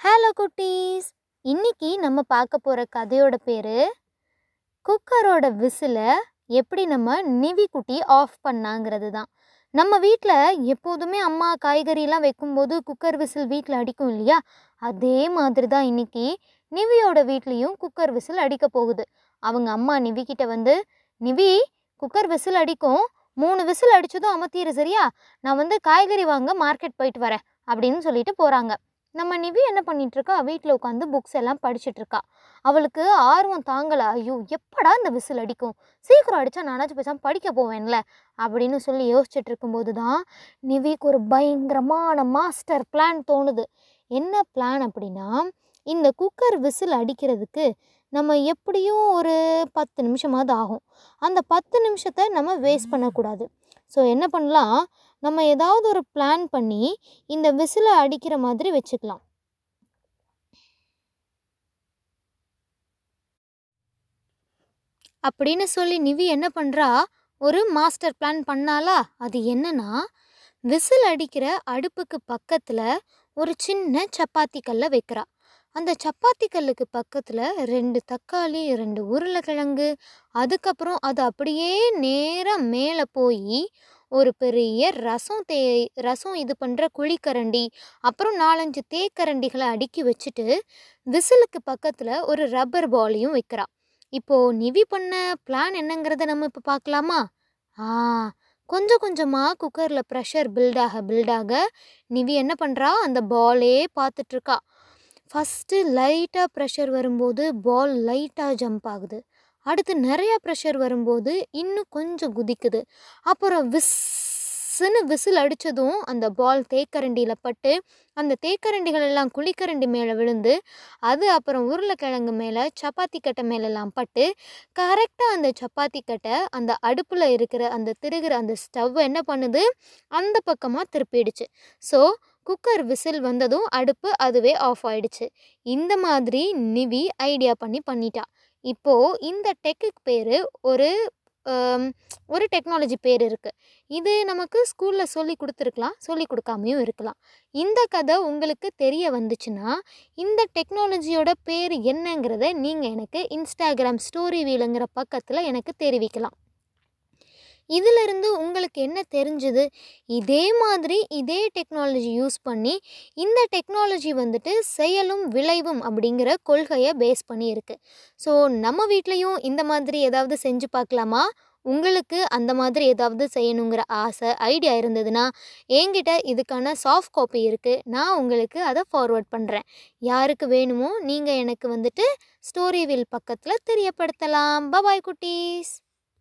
Hello குட்டீஸ். இன்னைக்கு நம்ம பார்க்க போகிற கதையோட பேர் குக்கரோட விசிலை எப்படி நம்ம நிவி குட்டி ஆஃப் பண்ணாங்கிறது தான் நம்ம வீட்டில் எப்போதுமே அம்மா காய்கறிலாம் வைக்கும்போது குக்கர் விசில் வீட்டில் அடிக்கும் இல்லையா? அதே மாதிரி தான் இன்னைக்கு நிவியோட வீட்லேயும் குக்கர் விசில் அடிக்க போகுது. அவங்க அம்மா நிவி வந்து நிவி குக்கர் விசில் அடிக்கும். மூணு விசில் அடித்ததும் அமர்த்திடு சரியா? நான் வந்து காய்கறி வாங்க மார்க்கெட் போயிட்டு வரேன். அப்படின்னு சொல்லிட்டு போகிறாங்க நம்ம நிவி என்ன பண்ணிகிட்ருக்கா வீட்டில் உட்காந்து புக்ஸ் எல்லாம் படிச்சுட்ருக்கா அவளுக்கு ஆர்வம் தாங்கலை. ஐயோ எப்படா இந்த விசில் அடிக்கும்? சீக்கிரம் அடித்தா நானாச்சும் பேசாமல் படிக்க போவேன்ல. அப்படின்னு சொல்லி யோசிச்சுட்டு இருக்கும்போது தான் நிவிக்கு ஒரு பயங்கரமான மாஸ்டர் பிளான் தோணுது. என்ன பிளான் அப்படின்னா இந்த குக்கர் விசில் அடிக்கிறதுக்கு நம்ம எப்படியும் ஒரு பத்து நிமிஷமாவது ஆகும். அந்த பத்து நிமிஷத்தை நம்ம வேஸ்ட் பண்ணக்கூடாது. ஸோ என்ன பண்ணலாம்? நம்ம ஏதாவது ஒரு பிளான் பண்ணி இந்த விசிலை அடிக்கிற மாதிரி வச்சுக்கலாம். அப்படின்னு சொல்லி நிவி என்ன பண்ணுறா ஒரு மாஸ்டர் பிளான் பண்ணாலா அது என்னன்னா விசில் அடிக்கிற அடுப்புக்கு பக்கத்தில் ஒரு சின்ன சப்பாத்தி கல்லை வைக்கிறா. அந்த சப்பாத்தி கல்லுக்கு பக்கத்தில் ரெண்டு தக்காளி ரெண்டு உருளைக்கிழங்கு அதுக்கப்புறம் அது அப்படியே நேராக மேலே போய் ஒரு பெரிய ரசம் தே ரசம் இது பண்ணுற குழிக்கரண்டி அப்புறம் நாலஞ்சு தேக்கரண்டிகளை அடுக்கி வச்சுட்டு விசிலுக்கு பக்கத்தில் ஒரு ரப்பர் பாலையும் வைக்கிறா. இப்போது நிவி பண்ண பிளான் என்னங்கிறத நம்ம இப்போ பார்க்கலாமா ஆ கொஞ்சம் கொஞ்சமாக குக்கரில் ப்ரெஷர் பில்டாக பில்டாக நிவி என்ன பண்ணுறா அந்த பாலே பார்த்துட்ருக்கா ஃபஸ்ட்டு லைட்டாக ப்ரெஷர் வரும்போது பால் லைட்டாக ஜம்ப் ஆகுது. அடுத்து நிறையா ப்ரெஷர் வரும்போது இன்னும் கொஞ்சம் குதிக்குது. அப்புறம் விஸ்ஸுன்னு விசில் அடித்ததும் அந்த பால் தேக்கரண்டியில் பட்டு அந்த தேக்கரண்டிகள் எல்லாம் குழிக்கரண்டி மேலே விழுந்து அது அப்புறம் உருளைக்கிழங்கு மேலே சப்பாத்தி கட்டை மேலெல்லாம் பட்டு கரெக்டாக அந்த சப்பாத்தி கட்டை அந்த அடுப்பில் இருக்கிற அந்த திருகிற அந்த ஸ்டவ் என்ன பண்ணுது? அந்த பக்கமாக திருப்பிடுச்சு. ஸோ குக்கர் விசில் வந்ததும் அடுப்பு அதுவே ஆஃப் ஆயிடுச்சு. இந்த மாதிரி நிவி ஐடியா பண்ணி பண்ணிட்டா. இப்போது இந்த டெக்குக்கு பேர் ஒரு ஒரு டெக்னாலஜி பேர் இருக்குது இது நமக்கு ஸ்கூலில் சொல்லி கொடுத்துருக்கலாம் சொல்லி கொடுக்காமையும் இருக்கலாம். இந்த கதை உங்களுக்கு தெரிய வந்துச்சுன்னா இந்த டெக்னாலஜியோட பேர் என்னங்கிறத நீங்கள் எனக்கு இன்ஸ்டாகிராம் ஸ்டோரி வீலுங்கிற பக்கத்தில் எனக்கு தெரிவிக்கலாம். இதிலிருந்து உங்களுக்கு என்ன தெரிஞ்சுது? இதே மாதிரி இதே டெக்னாலஜி யூஸ் பண்ணி இந்த டெக்னாலஜி வந்துட்டு செயலும் விளைவும் அப்படிங்கிற கொள்கையை பேஸ் பண்ணி இருக்குது ஸோ நம்ம வீட்லேயும் இந்த மாதிரி ஏதாவது செஞ்சு பார்க்கலாமா? உங்களுக்கு அந்த மாதிரி ஏதாவது செய்யணுங்கிற ஆசை ஐடியா இருந்ததுன்னா என்கிட்ட இதுக்கான சாஃப்ட் காப்பி இருக்குது நான் உங்களுக்கு அதை ஃபார்வர்ட் பண்ணுறேன் யாருக்கு வேணுமோ நீங்கள் எனக்கு வந்துட்டு ஸ்டோரி வில் பக்கத்தில் தெரியப்படுத்தலாம். பபாய் குட்டீஸ்!